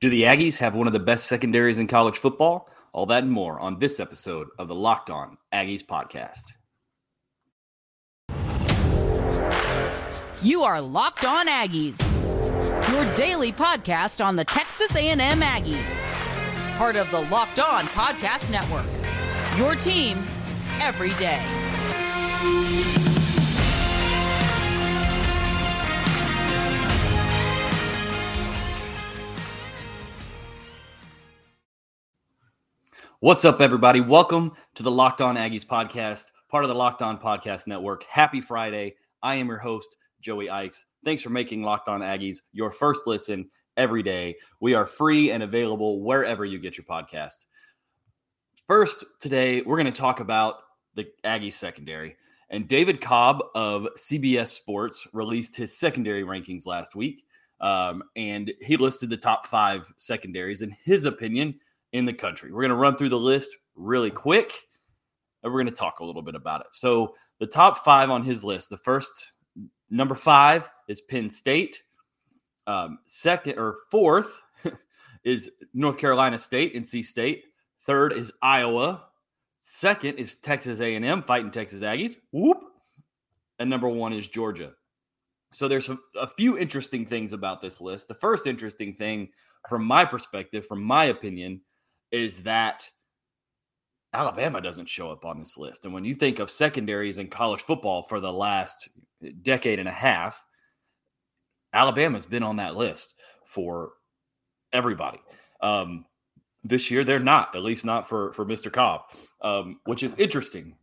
Do the Aggies have one of the best secondaries in college football? All that and more on this episode of the Locked On Aggies podcast. You are Locked On Aggies, your daily podcast on the Texas A&M Aggies, part of the Locked On Podcast Network. Your team every day. What's up, everybody? Welcome to the Locked On Aggies podcast, part of the Locked On Podcast Network. Happy Friday. I am your host, Joey Ikes. Thanks for making Locked On Aggies your first listen every day. We are free and available wherever you get your podcast. First, today, we're going to talk about the Aggie secondary. And David Cobb of CBS Sports released his secondary rankings last week. Um, and he listed the top five secondaries. In his opinion, in the country. We're going to run through the list really quick and we're going to talk a little bit about it. So, the top five on his list the first number five is Penn State. Um, second or fourth is North Carolina State, NC State. Third is Iowa. Second is Texas A&M, fighting Texas Aggies. Whoop. And number one is Georgia. So there's a, a few interesting things about this list. The first interesting thing, from my perspective, from my opinion, is that Alabama doesn't show up on this list. And when you think of secondaries in college football for the last decade and a half, Alabama's been on that list for everybody. Um, this year, they're not, at least not for for Mr. Cobb, um, which is interesting.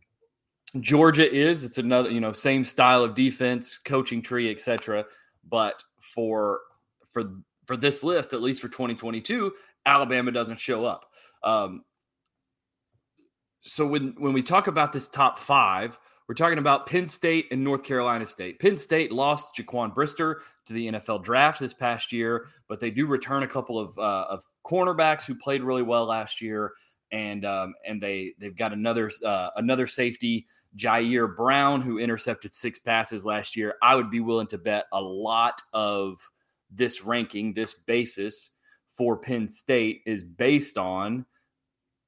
Georgia is it's another you know same style of defense, coaching tree, etc. But for for for this list, at least for 2022, Alabama doesn't show up. Um, so when when we talk about this top five, we're talking about Penn State and North Carolina State. Penn State lost Jaquan Brisker to the NFL draft this past year, but they do return a couple of, uh, of cornerbacks who played really well last year, and um, and they they've got another uh, another safety, Ji'Ayir Brown, who intercepted six passes last year. I would be willing to bet a lot of this ranking, this basis for Penn State is based on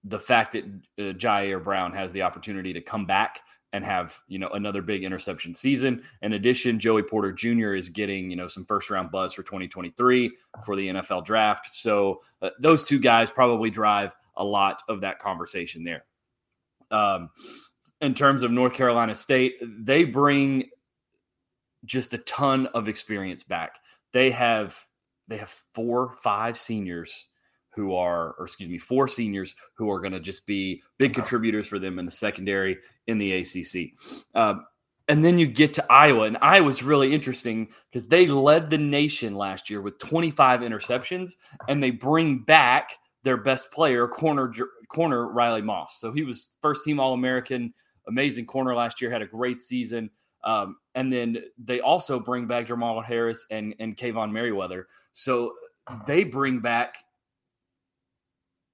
the fact that uh, Ji'Ayir Brown has the opportunity to come back and have you know another big interception season. In addition, Joey Porter Jr. is getting you know some first round buzz for 2023 for the NFL draft. So uh, those two guys probably drive a lot of that conversation there. Um, in terms of North Carolina State, they bring just a ton of experience back. They have they have four, five seniors who are, or excuse me, four seniors who are going to just be big contributors for them in the secondary in the ACC. Uh, and then you get to Iowa, and Iowa's really interesting because they led the nation last year with 25 interceptions, and they bring back their best player, corner corner Riley Moss. So he was first team All American, amazing corner last year, had a great season. Um, and then they also bring back Jermari Harris and and Kaevon Merriweather. So they bring back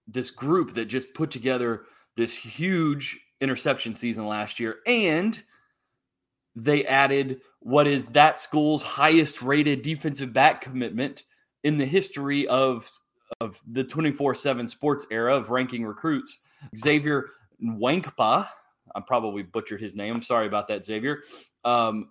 this group that just put together this huge interception season last year and they added what is that school's highest rated defensive back commitment in the history of of the 24/7 sports era of ranking recruits Xavier Nwankpa. I probably butchered his name. I'm sorry about that Xavier. Um,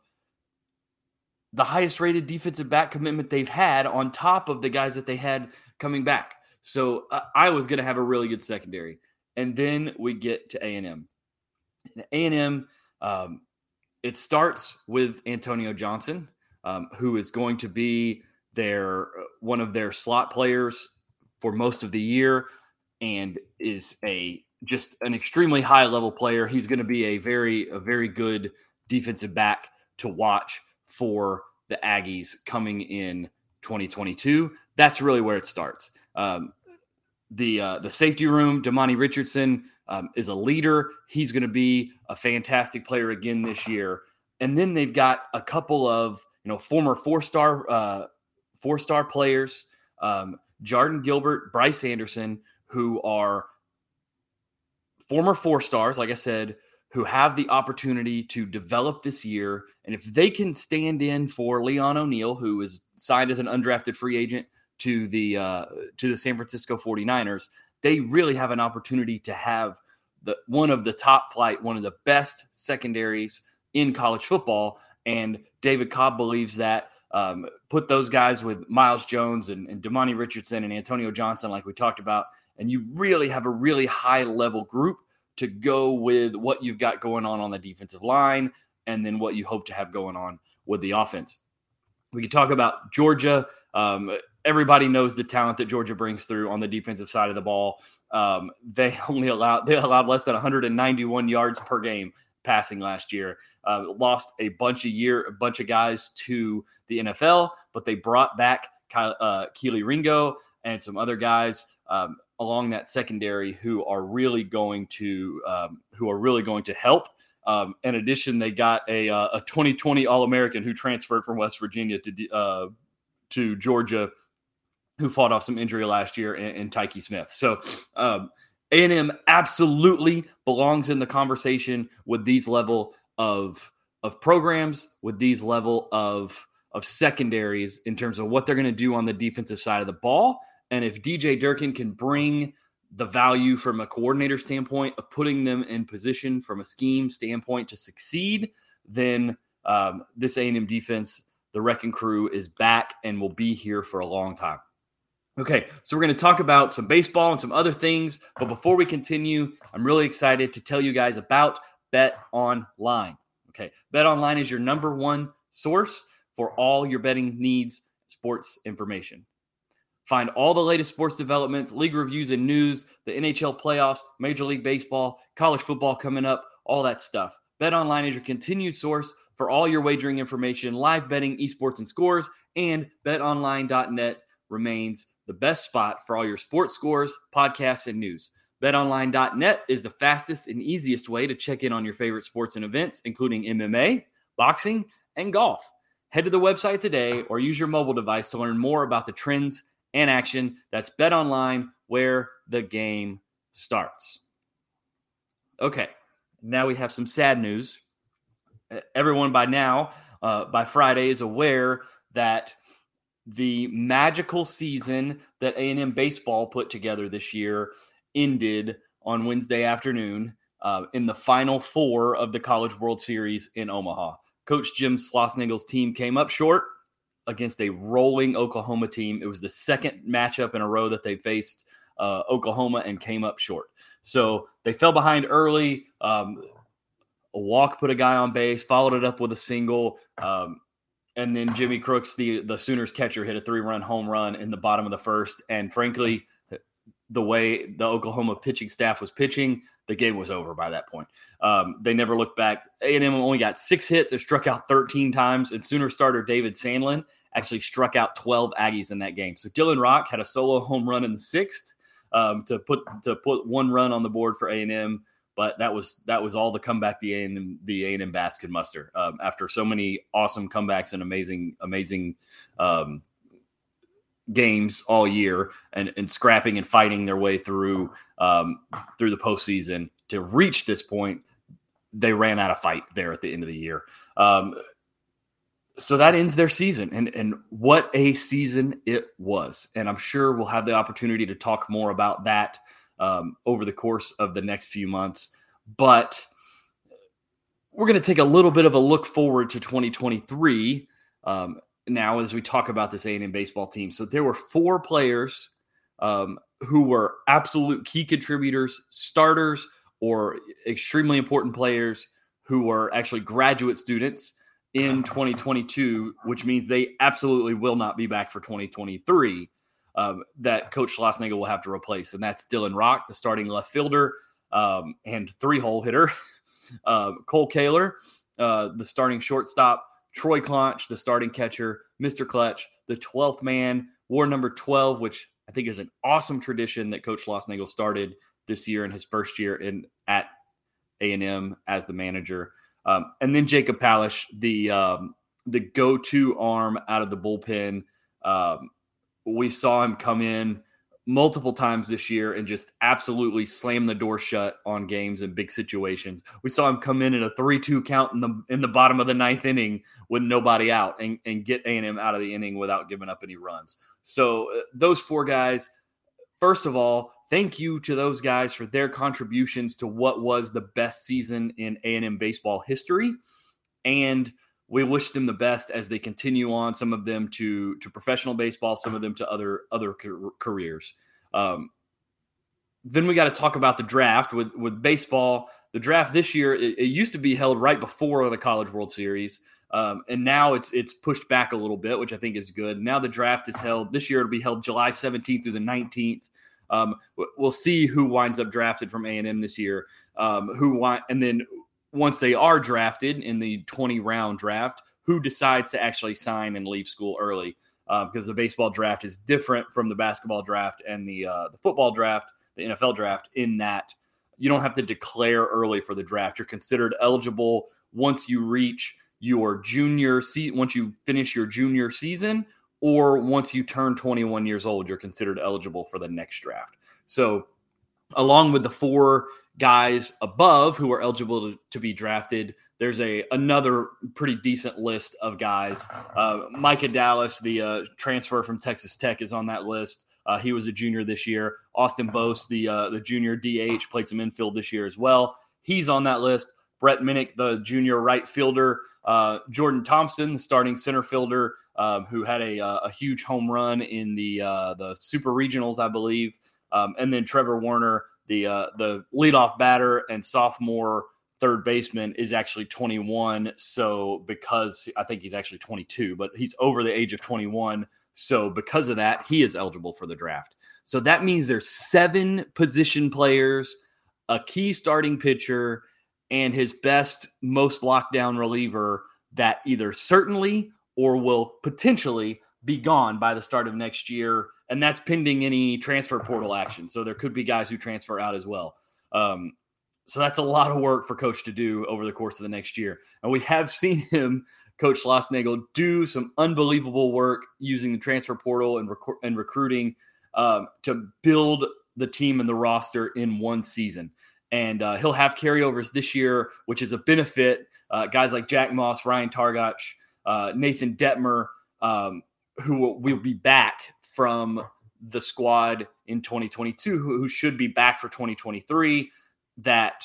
the highest rated defensive back commitment they've had on top of the guys that they had coming back. So uh, Iowa's going to have a really good secondary. And then we get to A&M. A&M, um, it starts with Antonio Johnson, um, who is going to be their uh, one of their slot players for most of the year and is a just an extremely high level player. He's going to be a very a very good defensive back to watch for the Aggies coming in 2022. That's really where it starts. Um, the uh, the safety room, Demani Richardson um, is a leader. He's going to be a fantastic player again this year. And then they've got a couple of you know former four star uh, four star players, um, Jardin Gilbert, Bryce Anderson, who are former four stars. Like I said, who have the opportunity to develop this year. And if they can stand in for Leon O'Neal, who is signed as an undrafted free agent to the uh, to the San Francisco 49ers, they really have an opportunity to have the one of the top flight, one of the best secondaries in college football. And David Cobb believes that um, put those guys with Myles Jones and, and Demani Richardson and Antonio Johnson, like we talked about, and you really have a really high level group to go with what you've got going on on the defensive line and then what you hope to have going on with the offense. We could talk about Georgia. Um, everybody knows the talent that Georgia brings through on the defensive side of the ball. Um, they only allowed they allowed less than 191 yards per game passing last year. Uh, lost a bunch of year a bunch of guys to the NFL, but they brought back uh, Kelee Ringo and some other guys um, along that secondary who are really going to um, who are really going to help. Um, in addition, they got a uh, a 2020 All American who transferred from West Virginia to uh, to Georgia, who fought off some injury last year, and, in Tykee Smith. So. Um, a&M absolutely belongs in the conversation with these level of of programs, with these level of of secondaries in terms of what they're going to do on the defensive side of the ball. And if DJ Durkin can bring the value from a coordinator standpoint of putting them in position from a scheme standpoint to succeed, then um, this A&M defense, the wrecking crew, is back and will be here for a long time. Okay, so we're going to talk about some baseball and some other things. But before we continue, I'm really excited to tell you guys about Bet Online. Okay, Bet Online is your number one source for all your betting needs, sports information. Find all the latest sports developments, league reviews, and news, the NHL playoffs, Major League Baseball, college football coming up, all that stuff. Bet Online is your continued source for all your wagering information, live betting, esports, and scores. And betonline.net remains the best spot for all your sports scores, podcasts, and news. BetOnline.net is the fastest and easiest way to check in on your favorite sports and events, including MMA, boxing, and golf. Head to the website today or use your mobile device to learn more about the trends and action. That's Bet Online, where the game starts. Okay, now we have some sad news. Everyone by now, uh, by Friday, is aware that the magical season that A&M baseball put together this year ended on Wednesday afternoon uh, in the final four of the College World Series in Omaha. Coach Jim Schlossnagle's team came up short against a rolling Oklahoma team. It was the second matchup in a row that they faced uh, Oklahoma and came up short. So they fell behind early. Um, a walk put a guy on base, followed it up with a single. Um, and then Jimmy Crooks, the the Sooners catcher, hit a three run home run in the bottom of the first. And frankly, the way the Oklahoma pitching staff was pitching, the game was over by that point. Um, they never looked back. A&M only got six hits. It struck out 13 times, and Sooner starter David Sandlin actually struck out 12 Aggies in that game. So Dylan Rock had a solo home run in the sixth um, to put to put one run on the board for A&M. But that was that was all the comeback the A and the A and M bats could muster um, after so many awesome comebacks and amazing amazing um, games all year and, and scrapping and fighting their way through um, through the postseason to reach this point. They ran out of fight there at the end of the year. Um, so that ends their season, and and what a season it was. And I'm sure we'll have the opportunity to talk more about that um, over the course of the next few months. But we're going to take a little bit of a look forward to 2023. Um, now as we talk about this A&M baseball team. So there were four players um, who were absolute key contributors, starters, or extremely important players who were actually graduate students in 2022, which means they absolutely will not be back for 2023. Um, that Coach Schlossnagle will have to replace, and that's Dylan Rock, the starting left fielder um, and three-hole hitter, uh, Kole Kaler, uh, the starting shortstop, Troy Claunch, the starting catcher, Mr. Clutch, the 12th man, war number 12, which I think is an awesome tradition that Coach Schlossnagle started this year in his first year in at A&M as the manager. Um, and then Jacob Palisch, the um, the go-to arm out of the bullpen. Um, we saw him come in multiple times this year and just absolutely slam the door shut on games and big situations. We saw him come in at a three-two count in the in the bottom of the ninth inning with nobody out and, and get A&M out of the inning without giving up any runs. So uh, those four guys, first of all, thank you to those guys for their contributions to what was the best season in A&M baseball history. And we wish them the best as they continue on. Some of them to to professional baseball, some of them to other other careers. Um, then we got to talk about the draft with with baseball. The draft this year it, it, used to be held right before the College World Series, um, and now it's it's pushed back a little bit, which I think is good. Now the draft is held this year. It'll be held July 17th through the 19th. Um, we'll see who winds up drafted from A and M this year. Um, who want, and then once they are drafted in the 20 round draft, who decides to actually sign and leave school early? Uh, because the baseball draft is different from the basketball draft and the uh, the football draft, the NFL draft, in that you don't have to declare early for the draft. You're considered eligible once you reach your junior seat, once you finish your junior season, or once you turn 21 years old, you're considered eligible for the next draft. So, along with the four guys above who are eligible to, to be drafted, there's a another pretty decent list of guys. Uh, Micah Dallas, the uh, transfer from Texas Tech, is on that list. Uh, he was a junior this year. Austin Bost, the uh, the junior DH, played some infield this year as well. He's on that list. Brett Minnich, the junior right fielder. Uh, Jordan Thompson, the starting center fielder, um, who had a, uh, a, huge home run in the the Super Regionals, I believe. Um, and then Trevor Werner, the uh, the leadoff batter and sophomore third baseman is actually 21. So because I think he's actually 22, but he's over the age of 21. So because of that, he is eligible for the draft. So that means there's seven position players, a key starting pitcher, and his best, most lockdown reliever that either certainly or will potentially be gone by the start of next year and that's pending any transfer portal action. So there could be guys who transfer out as well. Um, so that's a lot of work for coach to do over the course of the next year. And we have seen him, Coach Schlossnagle, do some unbelievable work using the transfer portal and, rec- and recruiting um, to build the team and the roster in one season. And uh, he'll have carryovers this year, which is a benefit. Uh, guys like Jack Moss, Ryan Targac, uh, Nathan Dettmer, um, who will, will be back from the squad in 2022 who, who should be back for 2023 that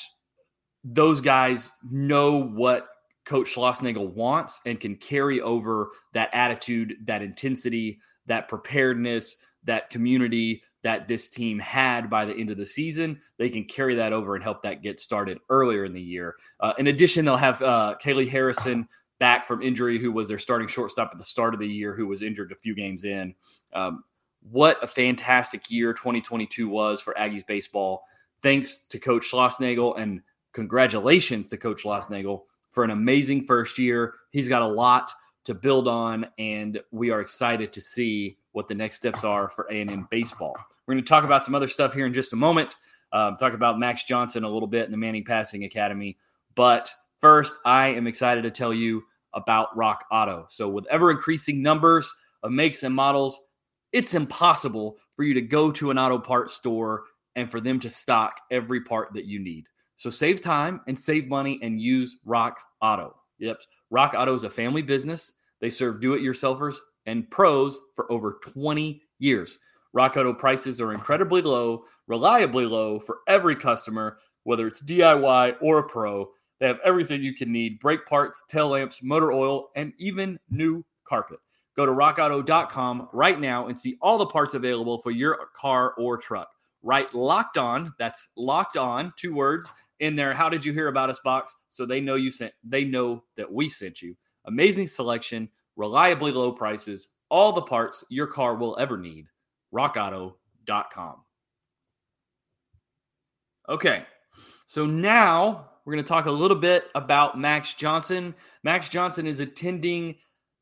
those guys know what coach Schlossnagle wants and can carry over that attitude, that intensity, that preparedness, that community that this team had by the end of the season. They can carry that over and help that get started earlier in the year. Uh, in addition, they'll have uh, Kalae Harrison back from injury, who was their starting shortstop at the start of the year, who was injured a few games in. Um, what a fantastic year 2022 was for Aggies baseball. Thanks to Coach Schlossnagle and congratulations to Coach Schlossnagle for an amazing first year. He's got a lot to build on, and we are excited to see what the next steps are for A&M baseball. We're going to talk about some other stuff here in just a moment. Um, talk about Max Johnson a little bit in the Manning Passing Academy, but First, I am excited to tell you about Rock Auto. So, with ever increasing numbers of makes and models, it's impossible for you to go to an auto parts store and for them to stock every part that you need. So, save time and save money and use Rock Auto. Yep. Rock Auto is a family business. They serve do it yourselfers and pros for over 20 years. Rock Auto prices are incredibly low, reliably low for every customer, whether it's DIY or a pro. They have everything you can need brake parts, tail lamps, motor oil, and even new carpet. Go to rockauto.com right now and see all the parts available for your car or truck. Write locked on, that's locked on, two words in there. How did you hear about us box? So they know you sent, they know that we sent you. Amazing selection, reliably low prices, all the parts your car will ever need. rockauto.com. Okay. So now we're going to talk a little bit about Max Johnson. Max Johnson is attending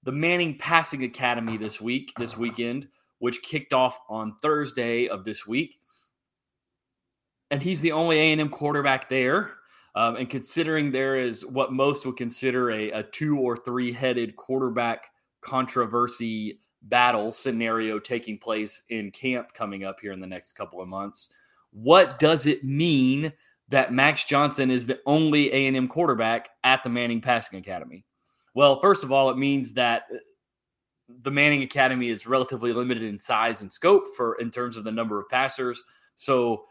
the Manning Passing Academy this week, this weekend, which kicked off on Thursday of this week. And he's the only A&M quarterback there. Um, and considering there is what most would consider a, a two or three headed quarterback controversy battle scenario taking place in camp coming up here in the next couple of months, what does it mean that Max Johnson is the only A&M quarterback at the Manning Passing Academy? Well, first of all, it means that uh, the Manning Academy is relatively limited in size and scope for in terms of the number of passers. So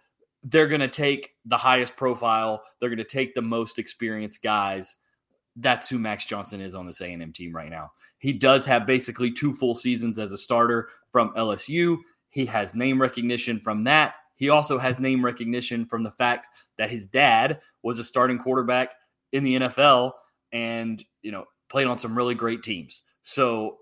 they're going to take the highest profile. They're going to take the most experienced guys. That's who Max Johnson is on this A&M team right now. He does have basically two full seasons as a starter from LSU. He has name recognition from that. He also has name recognition from the fact that his dad was a starting quarterback in the NFL and, you know, played on some really great teams. So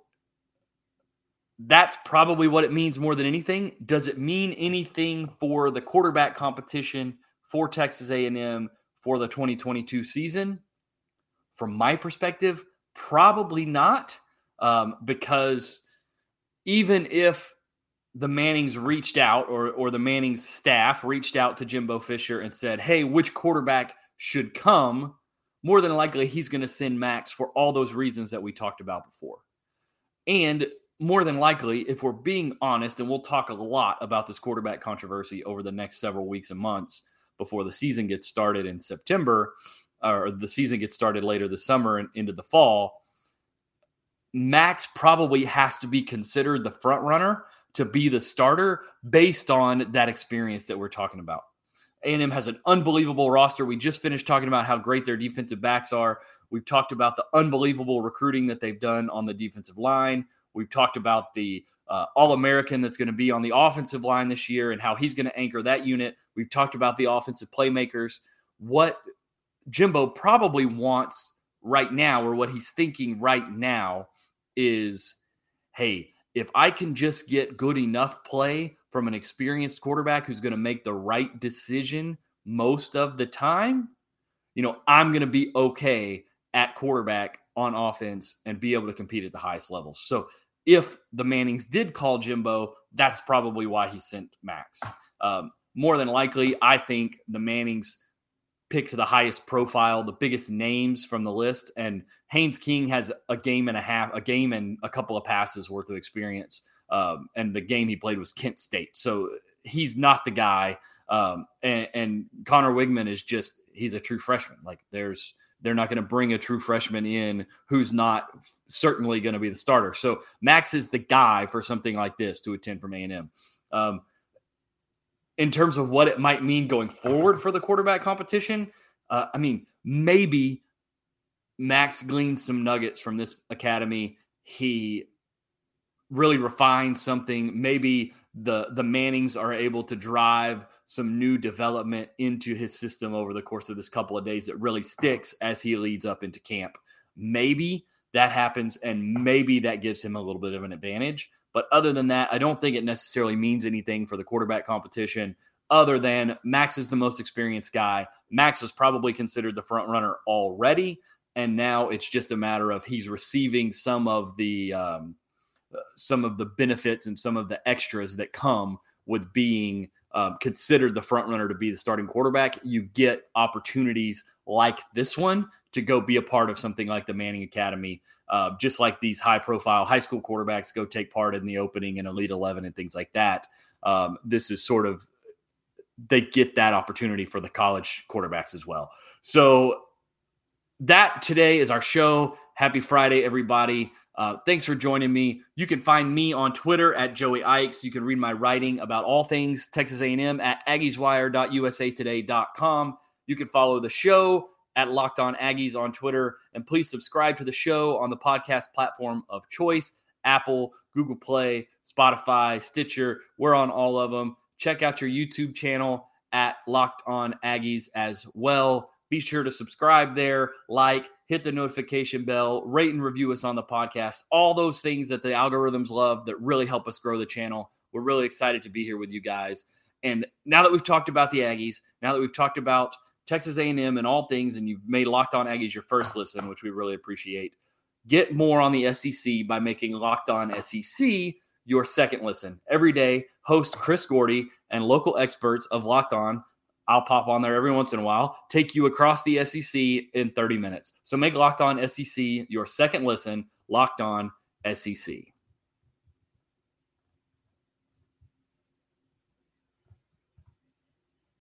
that's probably what it means more than anything. Does it mean anything for the quarterback competition for Texas A&M for the 2022 season? From my perspective, probably not, um, because even if the Mannings reached out or or the Mannings staff reached out to Jimbo Fisher and said, "Hey, which quarterback should come?" More than likely, he's going to send Max for all those reasons that we talked about before. And more than likely, if we're being honest, and we'll talk a lot about this quarterback controversy over the next several weeks and months before the season gets started in September, or the season gets started later this summer and into the fall. Max probably has to be considered the front runner to be the starter based on that experience that we're talking about. A&M has an unbelievable roster. We just finished talking about how great their defensive backs are. We've talked about the unbelievable recruiting that they've done on the defensive line. We've talked about the uh, All American that's going to be on the offensive line this year and how he's going to anchor that unit. We've talked about the offensive playmakers. What Jimbo probably wants right now, or what he's thinking right now, is hey, if I can just get good enough play from an experienced quarterback who's going to make the right decision most of the time, you know, I'm going to be okay at quarterback on offense and be able to compete at the highest levels. So if the Mannings did call Jimbo, that's probably why he sent Max. Um, more than likely, I think the Mannings picked the highest profile, the biggest names from the list, and Haynes King has a game and a half, a game and a couple of passes worth of experience. Um, and the game he played was Kent State, so he's not the guy. Um, and, and Conner Weigman is just he's a true freshman. Like there's they're not going to bring a true freshman in who's not certainly going to be the starter. So Max is the guy for something like this to attend from A&M. Um, in terms of what it might mean going forward for the quarterback competition, uh, I mean, maybe Max gleans some nuggets from this academy. He really refines something. Maybe the the Mannings are able to drive some new development into his system over the course of this couple of days that really sticks as he leads up into camp. Maybe that happens and maybe that gives him a little bit of an advantage. But other than that, I don't think it necessarily means anything for the quarterback competition other than Max is the most experienced guy. Max was probably considered the front runner already. And now it's just a matter of he's receiving some of the um, some of the benefits and some of the extras that come with being um, considered the front runner to be the starting quarterback. You get opportunities like this one to go be a part of something like the Manning Academy, uh, just like these high profile high school quarterbacks go take part in the opening and Elite 11 and things like that. Um, this is sort of, they get that opportunity for the college quarterbacks as well. So that today is our show. Happy Friday, everybody. Uh, thanks for joining me. You can find me on Twitter at Joey Ikes. You can read my writing about all things Texas A&M at aggieswire.usatoday.com. You can follow the show at Locked On Aggies on Twitter, and please subscribe to the show on the podcast platform of choice: Apple, Google Play, Spotify, Stitcher. We're on all of them. Check out your YouTube channel at Locked On Aggies as well. Be sure to subscribe there, like, hit the notification bell, rate and review us on the podcast. All those things that the algorithms love that really help us grow the channel. We're really excited to be here with you guys. And now that we've talked about the Aggies, now that we've talked about Texas A&M and all things, and you've made Locked On Aggies your first listen, which we really appreciate. Get more on the SEC by making Locked On SEC your second listen. Every day, host Chris Gordy and local experts of Locked On I'll pop on there every once in a while, take you across the SEC in 30 minutes. So make Locked On SEC your second listen, Locked On SEC.